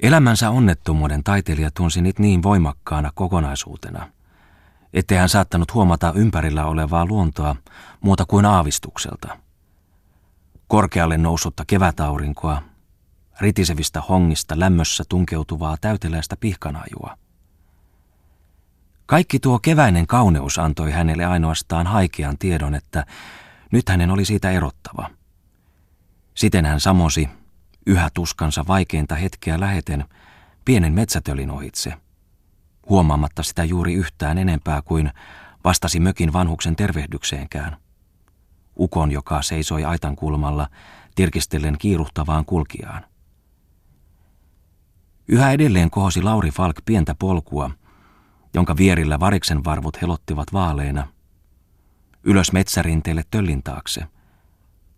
Elämänsä onnettomuuden taiteilija tunsi nyt niin voimakkaana kokonaisuutena, ettei hän saattanut huomata ympärillä olevaa luontoa muuta kuin aavistukselta. Korkealle noussutta kevätaurinkoa, ritisevistä hongista lämmössä tunkeutuvaa täyteläistä pihkanajua. Kaikki tuo keväinen kauneus antoi hänelle ainoastaan haikean tiedon, että nyt hänen oli siitä erottava. Siten hän samosi, yhä tuskansa vaikeinta hetkeä läheten, pienen metsätölin ohitse, huomaamatta sitä juuri yhtään enempää kuin vastasi mökin vanhuksen tervehdykseenkään. Ukon, joka seisoi aitan kulmalla, tirkistellen kiiruhtavaan kulkiaan. Yhä edelleen kohosi Lauri Falk pientä polkua, jonka vierillä variksen varvut helottivat vaaleina. Ylös metsärinteelle töllin taakse,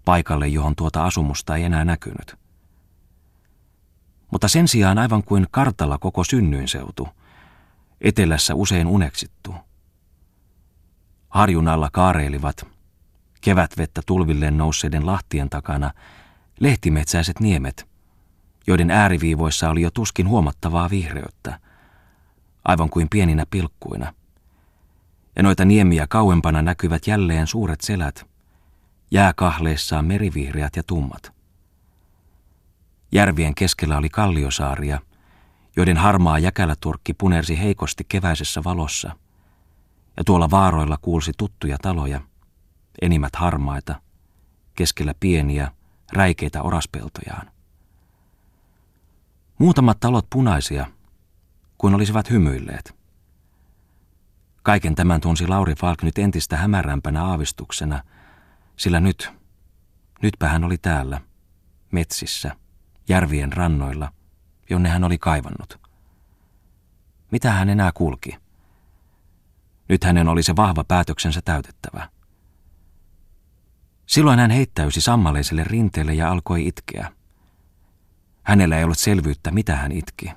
paikalle johon tuota asumusta ei enää näkynyt. Mutta sen sijaan aivan kuin kartalla koko synnyinseutu, etelässä usein uneksittu. Harjun alla kaareilivat, kevätvettä tulvilleen nousseiden lahtien takana, lehtimetsäiset niemet, joiden ääriviivoissa oli jo tuskin huomattavaa vihreyttä, aivan kuin pieninä pilkkuina. Ja noita niemiä kauempana näkyvät jälleen suuret selät, jääkahleissaan merivihreät ja tummat. Järvien keskellä oli kalliosaaria, joiden harmaa jäkäläturkki punersi heikosti keväisessä valossa, ja tuolla vaaroilla kuulsi tuttuja taloja, enimmät harmaita, keskellä pieniä, räikeitä oraspeltojaan. Muutamat talot punaisia, kuin olisivat hymyilleet. Kaiken tämän tunsi Lauri Falk nyt entistä hämärämpänä aavistuksena, sillä nyt, nytpä hän oli täällä, metsissä, järvien rannoilla, jonne hän oli kaivannut. Mitä hän enää kulki? Nyt hänen oli se vahva päätöksensä täytettävä. Silloin hän heittäysi sammaleiselle rinteelle ja alkoi itkeä. Hänellä ei ollut selvyyttä, mitä hän itki.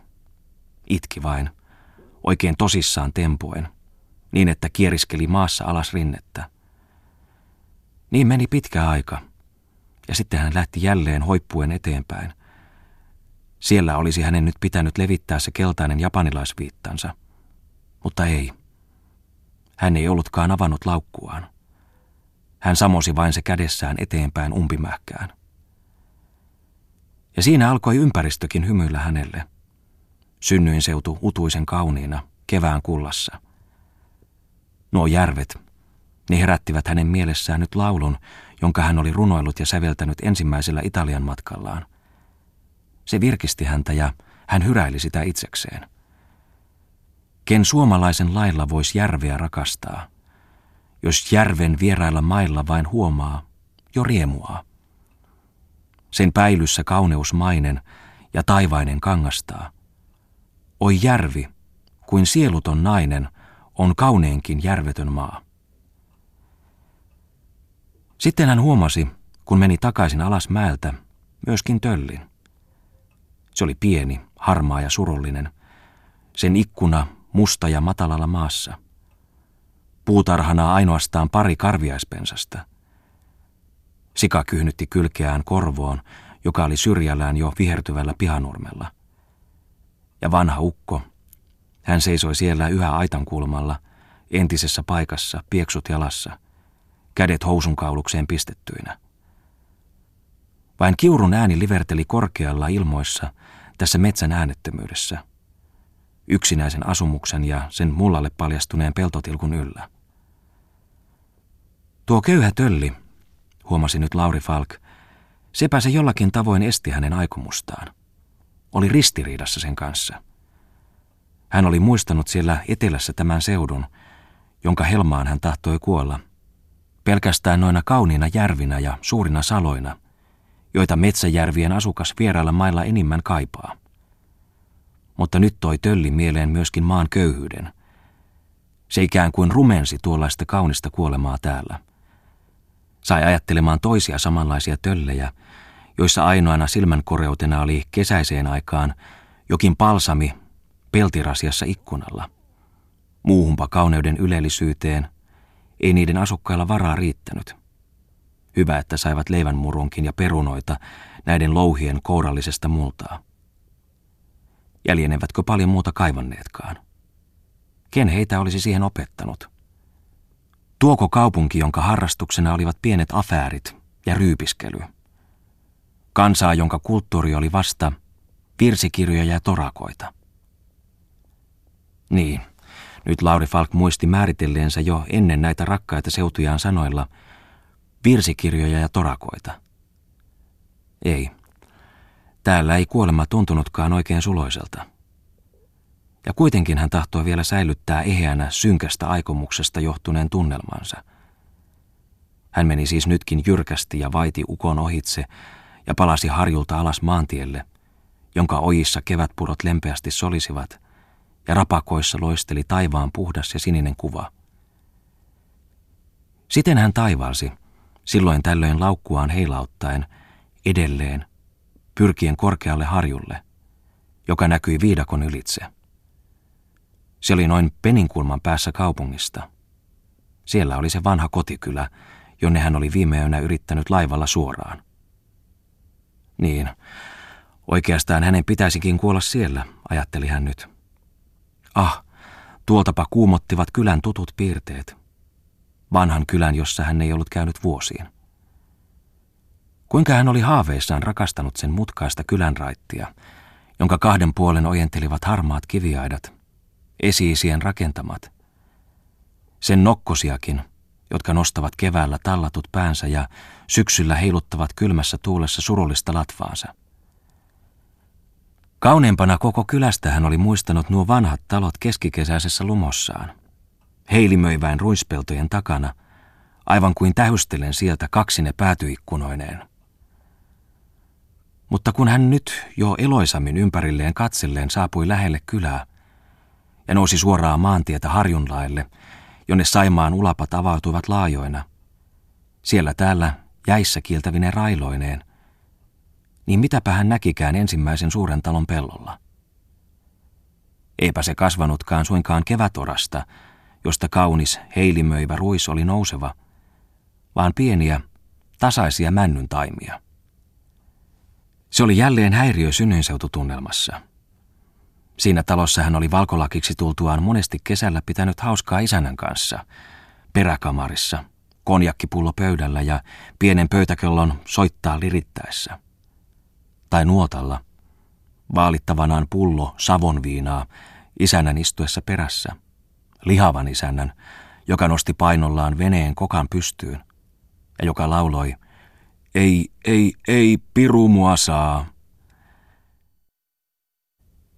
Itki vain, oikein tosissaan tempoen, niin että kieriskeli maassa alas rinnettä. Niin meni pitkä aika, ja sitten hän lähti jälleen hoippuen eteenpäin. Siellä olisi hänen nyt pitänyt levittää se keltainen japanilaisviittansa, mutta ei. Hän ei ollutkaan avannut laukkuaan. Hän samosi vain se kädessään eteenpäin umpimähkään. Ja siinä alkoi ympäristökin hymyillä hänelle. Synnyin seutu utuisen kauniina, kevään kullassa. Nuo järvet, ne herättivät hänen mielessään nyt laulun, jonka hän oli runoillut ja säveltänyt ensimmäisellä Italian matkallaan. Se virkisti häntä ja hän hyräili sitä itsekseen. Ken suomalaisen lailla voisi järveä rakastaa, jos järven vierailla mailla vain huomaa, jo riemuaa. Sen päilyssä kauneusmainen ja taivainen kangastaa. Oi järvi, kuin sieluton nainen, on kauneenkin järvetön maa. Sitten hän huomasi, kun meni takaisin alas mäeltä, myöskin töllin. Se oli pieni, harmaa ja surullinen. Sen ikkuna musta ja matalalla maassa. Puutarhana ainoastaan pari karviaispensasta. Sika kyhnytti kylkeään korvoon, joka oli syrjällään jo vihertyvällä pihanurmella. Ja vanha ukko, hän seisoi siellä yhä aitan kulmalla, entisessä paikassa, pieksut jalassa, kädet housunkaulukseen pistettyinä. Vain kiurun ääni liverteli korkealla ilmoissa tässä metsän äänettömyydessä, yksinäisen asumuksen ja sen mullalle paljastuneen peltotilkun yllä. Tuo köyhä tölli, huomasi nyt Lauri Falk, sepä se jollakin tavoin esti hänen aikomustaan. Oli ristiriidassa sen kanssa. Hän oli muistanut siellä etelässä tämän seudun, jonka helmaan hän tahtoi kuolla, pelkästään noina kauniina järvinä ja suurina saloina, joita metsäjärvien asukas vierailla mailla enimmän kaipaa. Mutta nyt toi tölli mieleen myöskin maan köyhyyden. Se ikään kuin rumensi tuollaista kaunista kuolemaa täällä – Sai ajattelemaan toisia samanlaisia töllejä, joissa ainoana silmänkoreutena oli kesäiseen aikaan jokin palsami peltirasiassa ikkunalla. Muuhunpa kauneuden ylellisyyteen ei niiden asukkailla varaa riittänyt. Hyvä, että saivat leivänmurunkin ja perunoita näiden louhien kourallisesta multaa. jäljenevätkö paljon muuta kaivanneetkaan. Ken heitä olisi siihen opettanut? Tuoko kaupunki, jonka harrastuksena olivat pienet afäärit ja ryypiskely? Kansaa, jonka kulttuuri oli vasta virsikirjoja ja torakoita. Niin, nyt Lauri Falk muisti määritelleensä jo ennen näitä rakkaita seutujaan sanoilla virsikirjoja ja torakoita. Ei, täällä ei kuolema tuntunutkaan oikein suloiselta. Ja kuitenkin hän tahtoi vielä säilyttää eheänä synkästä aikomuksesta johtuneen tunnelmansa. Hän meni siis nytkin jyrkästi ja vaiti ukon ohitse ja palasi harjulta alas maantielle, jonka ojissa kevätpurot lempeästi solisivat, ja rapakoissa loisteli taivaan puhdas ja sininen kuva. Siten hän taivalsi, silloin tällöin laukkuaan heilauttaen, edelleen, pyrkien korkealle harjulle, joka näkyi viidakon ylitse. Se oli noin peninkulman päässä kaupungista. Siellä oli se vanha kotikylä, jonne hän oli viime yönä yrittänyt laivalla suoraan. Niin, oikeastaan hänen pitäisikin kuolla siellä, ajatteli hän nyt. Ah, tuoltapa kuumottivat kylän tutut piirteet. Vanhan kylän, jossa hän ei ollut käynyt vuosiin. Kuinka hän oli haaveissaan rakastanut sen mutkaista kylänraittia, jonka kahden puolen ojentelivat harmaat kiviaidat, esiisien rakentamat. Sen nokkosiakin, jotka nostavat keväällä tallatut päänsä ja syksyllä heiluttavat kylmässä tuulessa surullista latvaansa. Kauneempana koko kylästä hän oli muistanut nuo vanhat talot keskikesäisessä lumossaan. Heilimöiväin ruispeltojen takana, aivan kuin tähystelen sieltä kaksine päätyikkunoineen. Mutta kun hän nyt jo eloisammin ympärilleen katselleen saapui lähelle kylää ja nousi suoraan maantietä harjunlaille, jonne Saimaan ulapat avautuivat laajoina, siellä täällä jäissä kieltävine railoineen, niin mitäpä hän näkikään ensimmäisen suuren talon pellolla. Eipä se kasvanutkaan suinkaan kevätorasta, josta kaunis heilimöivä ruis oli nouseva, vaan pieniä, tasaisia männyn taimia. Se oli jälleen häiriö synnyinseututunnelmassa. Siinä talossa hän oli valkolakiksi tultuaan monesti kesällä pitänyt hauskaa isännän kanssa, peräkamarissa, konjakkipullo pöydällä ja pienen pöytäkellon soittaa lirittäessä. Tai nuotalla, vaalittavanaan pullo savonviinaa isännän istuessa perässä, lihavan isännän, joka nosti painollaan veneen kokan pystyyn ja joka lauloi – ei, ei, ei, piru mua saa.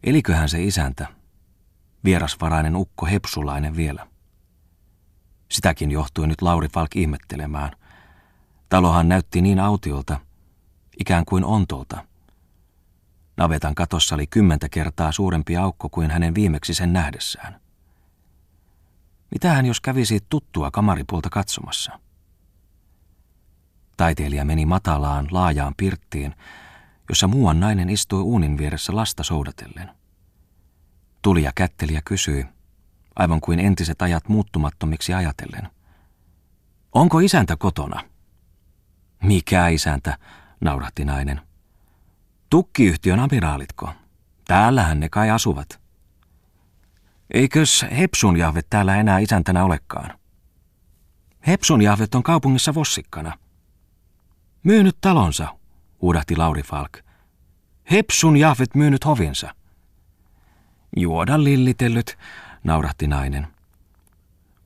Eliköhän se isäntä, vierasvarainen ukko hepsulainen vielä. Sitäkin johtui nyt Lauri Falk ihmettelemään. Talohan näytti niin autiolta, ikään kuin ontolta. Navetan katossa oli kymmentä kertaa suurempi aukko kuin hänen viimeksi sen nähdessään. Mitähän jos kävisi tuttua kamaripuolta katsomassa? Taiteilija meni matalaan, laajaan pirttiin, jossa muuan nainen istui uunin vieressä lasta soudatellen. Tulija kätteli ja kysyi, aivan kuin entiset ajat muuttumattomiksi ajatellen. Onko isäntä kotona? Mikä isäntä, naurahti nainen. Tukkiyhtiön amiraalitko? Täällähän ne kai asuvat. Eikös Hepsun jahvet täällä enää isäntänä olekaan? Hepsun jahvet on kaupungissa vossikkana. Myynyt talonsa, huudahti Lauri Falk. Hepsun Jafet myynyt hovinsa. Juoda lillitellyt, naurahti nainen.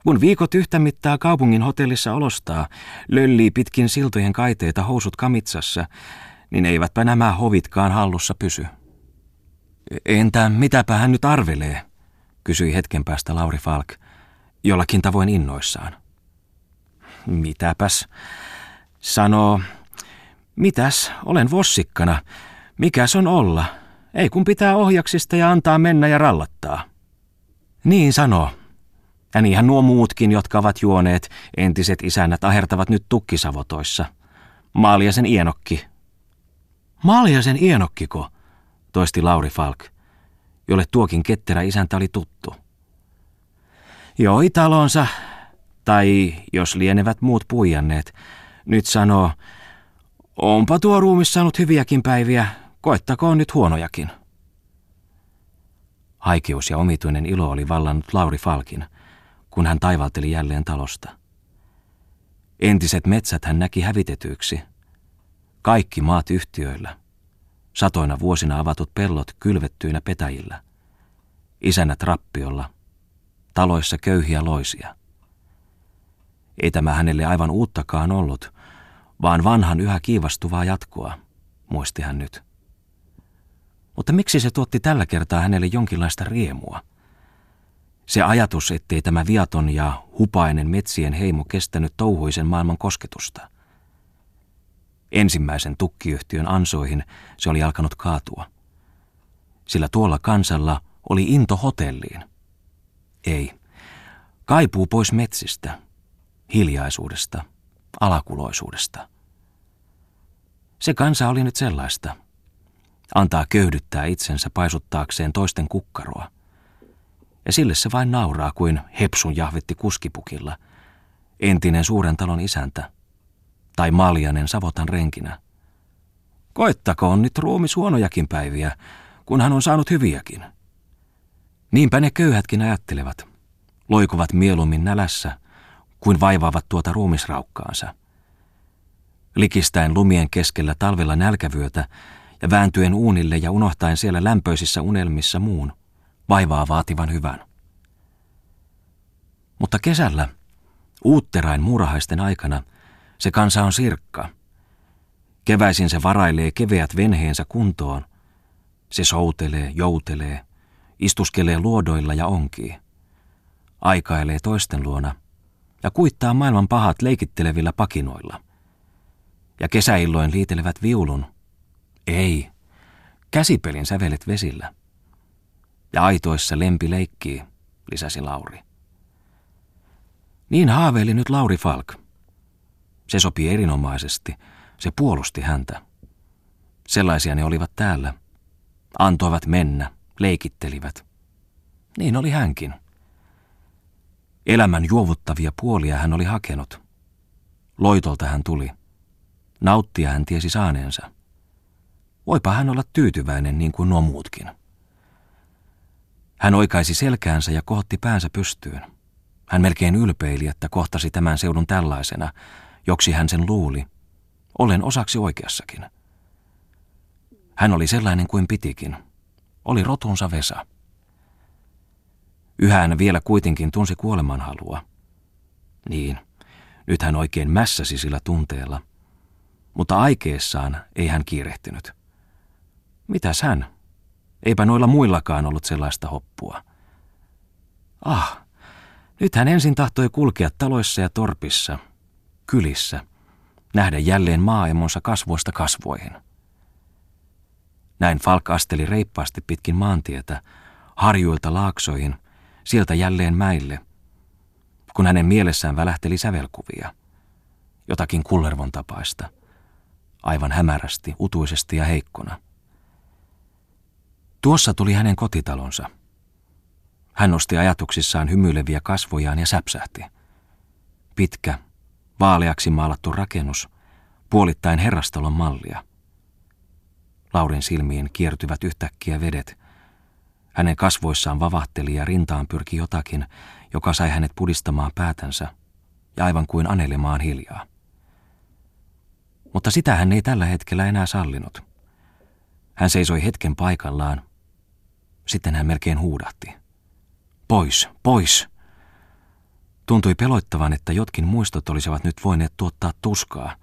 Kun viikot yhtä mittaa kaupungin hotellissa olostaa, löllii pitkin siltojen kaiteita housut kamitsassa, niin eivätpä nämä hovitkaan hallussa pysy. Entä mitäpä hän nyt arvelee, kysyi hetken päästä Lauri Falk, jollakin tavoin innoissaan. Mitäpäs, sanoo, Mitäs, olen vossikkana. Mikäs on olla? Ei kun pitää ohjaksista ja antaa mennä ja rallattaa. Niin sanoo. Ja niinhän nuo muutkin, jotka ovat juoneet, entiset isännät ahertavat nyt tukkisavotoissa. Maaljasen ienokki. Maaljasen ienokkiko, toisti Lauri Falk, jolle tuokin ketterä isäntä oli tuttu. Joi talonsa, tai jos lienevät muut puijanneet, nyt sanoo, Onpa tuo ruumis saanut hyviäkin päiviä, koettakoon nyt huonojakin. Haikeus ja omituinen ilo oli vallannut Lauri Falkin, kun hän taivalteli jälleen talosta. Entiset metsät hän näki hävitetyiksi. Kaikki maat yhtiöillä. Satoina vuosina avatut pellot kylvettyinä petäjillä. Isännät rappiolla. Taloissa köyhiä loisia. Ei tämä hänelle aivan uuttakaan ollut, vaan vanhan yhä kiivastuvaa jatkoa, muisti hän nyt. Mutta miksi se tuotti tällä kertaa hänelle jonkinlaista riemua? Se ajatus, ettei tämä viaton ja hupainen metsien heimo kestänyt touhuisen maailman kosketusta. Ensimmäisen tukkiyhtiön ansoihin se oli alkanut kaatua. Sillä tuolla kansalla oli into hotelliin. Ei. Kaipuu pois metsistä, hiljaisuudesta, alakuloisuudesta. Se kansa oli nyt sellaista. Antaa köyhdyttää itsensä paisuttaakseen toisten kukkaroa. Ja sille se vain nauraa kuin hepsun jahvetti kuskipukilla, entinen suuren talon isäntä, tai maljanen savotan renkinä. Koettakoon nyt ruumis huonojakin päiviä, kun hän on saanut hyviäkin. Niinpä ne köyhätkin ajattelevat, loikuvat mieluummin nälässä, kuin vaivaavat tuota ruumisraukkaansa. Likistäen lumien keskellä talvella nälkävyötä ja vääntyen uunille ja unohtaen siellä lämpöisissä unelmissa muun, vaivaa vaativan hyvän. Mutta kesällä, uutterain muurahaisten aikana, se kansa on sirkka. Keväisin se varailee keveät venheensä kuntoon. Se soutelee, joutelee, istuskelee luodoilla ja onkii. Aikailee toisten luona ja kuittaa maailman pahat leikittelevillä pakinoilla. Ja kesäilloin liitelevät viulun. Ei, käsipelin sävelet vesillä. Ja aitoissa lempi leikkii, lisäsi Lauri. Niin haaveili nyt Lauri Falk. Se sopi erinomaisesti, se puolusti häntä. Sellaisia ne olivat täällä. Antoivat mennä, leikittelivät. Niin oli hänkin. Elämän juovuttavia puolia hän oli hakenut. Loitolta hän tuli. Nauttia hän tiesi saaneensa. Voipa hän olla tyytyväinen niin kuin nuo muutkin. Hän oikaisi selkäänsä ja kohotti päänsä pystyyn. Hän melkein ylpeili, että kohtasi tämän seudun tällaisena, joksi hän sen luuli. Olen osaksi oikeassakin. Hän oli sellainen kuin pitikin. Oli rotunsa Vesa. Yhä hän vielä kuitenkin tunsi kuolemanhalua. Niin, nyt hän oikein mässäsi sillä tunteella. Mutta aikeessaan ei hän kiirehtinyt. Mitäs hän? Eipä noilla muillakaan ollut sellaista hoppua. Ah, nyt hän ensin tahtoi kulkea taloissa ja torpissa, kylissä, nähdä jälleen maaemonsa kasvoista kasvoihin. Näin Falk asteli reippaasti pitkin maantietä, harjuilta laaksoihin, sieltä jälleen mäille, kun hänen mielessään välähteli sävelkuvia. Jotakin kullervon tapaista, aivan hämärästi, utuisesti ja heikkona. Tuossa tuli hänen kotitalonsa. Hän nosti ajatuksissaan hymyileviä kasvojaan ja säpsähti. Pitkä, vaaleaksi maalattu rakennus, puolittain herrastalon mallia. Laurin silmiin kiertyvät yhtäkkiä vedet. Hänen kasvoissaan vavahteli ja rintaan pyrki jotakin, joka sai hänet pudistamaan päätänsä ja aivan kuin anelemaan hiljaa. Mutta sitä hän ei tällä hetkellä enää sallinut. Hän seisoi hetken paikallaan. Sitten hän melkein huudahti. Pois, pois! Tuntui peloittavan, että jotkin muistot olisivat nyt voineet tuottaa tuskaa.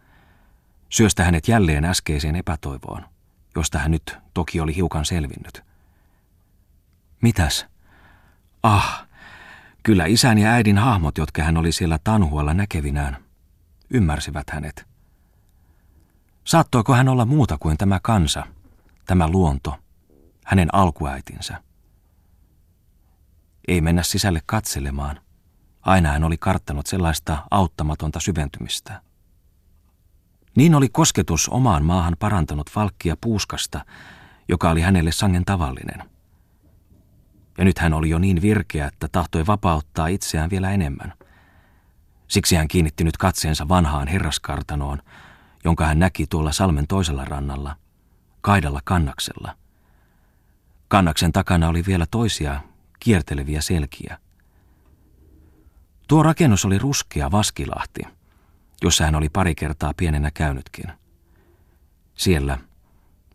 Syöstä hänet jälleen äskeiseen epätoivoon, josta hän nyt toki oli hiukan selvinnyt. Mitäs? Ah, kyllä isän ja äidin hahmot, jotka hän oli siellä tanhualla näkevinään, ymmärsivät hänet. Saattoiko hän olla muuta kuin tämä kansa, tämä luonto, hänen alkuäitinsä? Ei mennä sisälle katselemaan. Aina hän oli karttanut sellaista auttamatonta syventymistä. Niin oli kosketus omaan maahan parantanut Falkkia puuskasta, joka oli hänelle sangen tavallinen. Ja nyt hän oli jo niin virkeä, että tahtoi vapauttaa itseään vielä enemmän. Siksi hän kiinnitti nyt katseensa vanhaan herraskartanoon, jonka hän näki tuolla salmen toisella rannalla, kaidalla kannaksella. Kannaksen takana oli vielä toisia kierteleviä selkiä. Tuo rakennus oli ruskea Vaskilahti, jossa hän oli pari kertaa pienenä käynytkin. Siellä,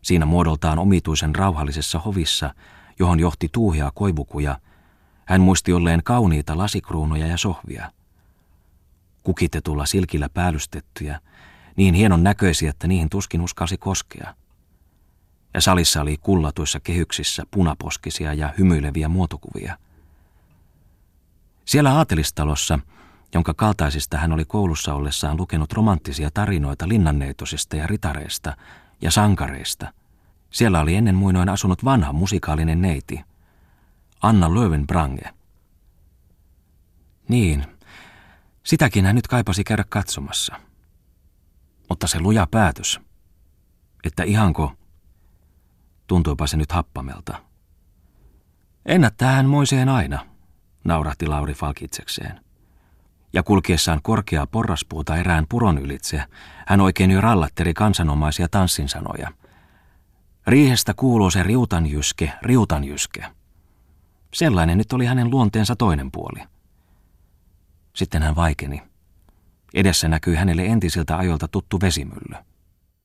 siinä muodoltaan omituisen rauhallisessa hovissa, johon johti tuuhia koivukuja, hän muisti olleen kauniita lasikruunoja ja sohvia. Kukitetulla silkillä päällystettyjä, niin hienon näköisiä, että niihin tuskin uskalsi koskea. Ja salissa oli kullatuissa kehyksissä punaposkisia ja hymyileviä muotokuvia. Siellä aatelistalossa, jonka kaltaisista hän oli koulussa ollessaan lukenut romanttisia tarinoita linnanneitosista ja ritareista ja sankareista, siellä oli ennen muinoin asunut vanha musikaalinen neiti, Anna Löwenbrange. Niin, sitäkin hän nyt kaipasi käydä katsomassa. Mutta se luja päätös, että ihanko, tuntuipa se nyt happamelta. Ennättää hän moiseen aina, naurahti Lauri Falkitsekseen. Ja kulkiessaan korkeaa porraspuuta erään puron ylitse, hän oikein jo rallatteri kansanomaisia tanssinsanoja. Riihestä kuuluu se riutanjyske, riutanjyske. Sellainen nyt oli hänen luonteensa toinen puoli. Sitten hän vaikeni. Edessä näkyi hänelle entisiltä ajoilta tuttu vesimylly.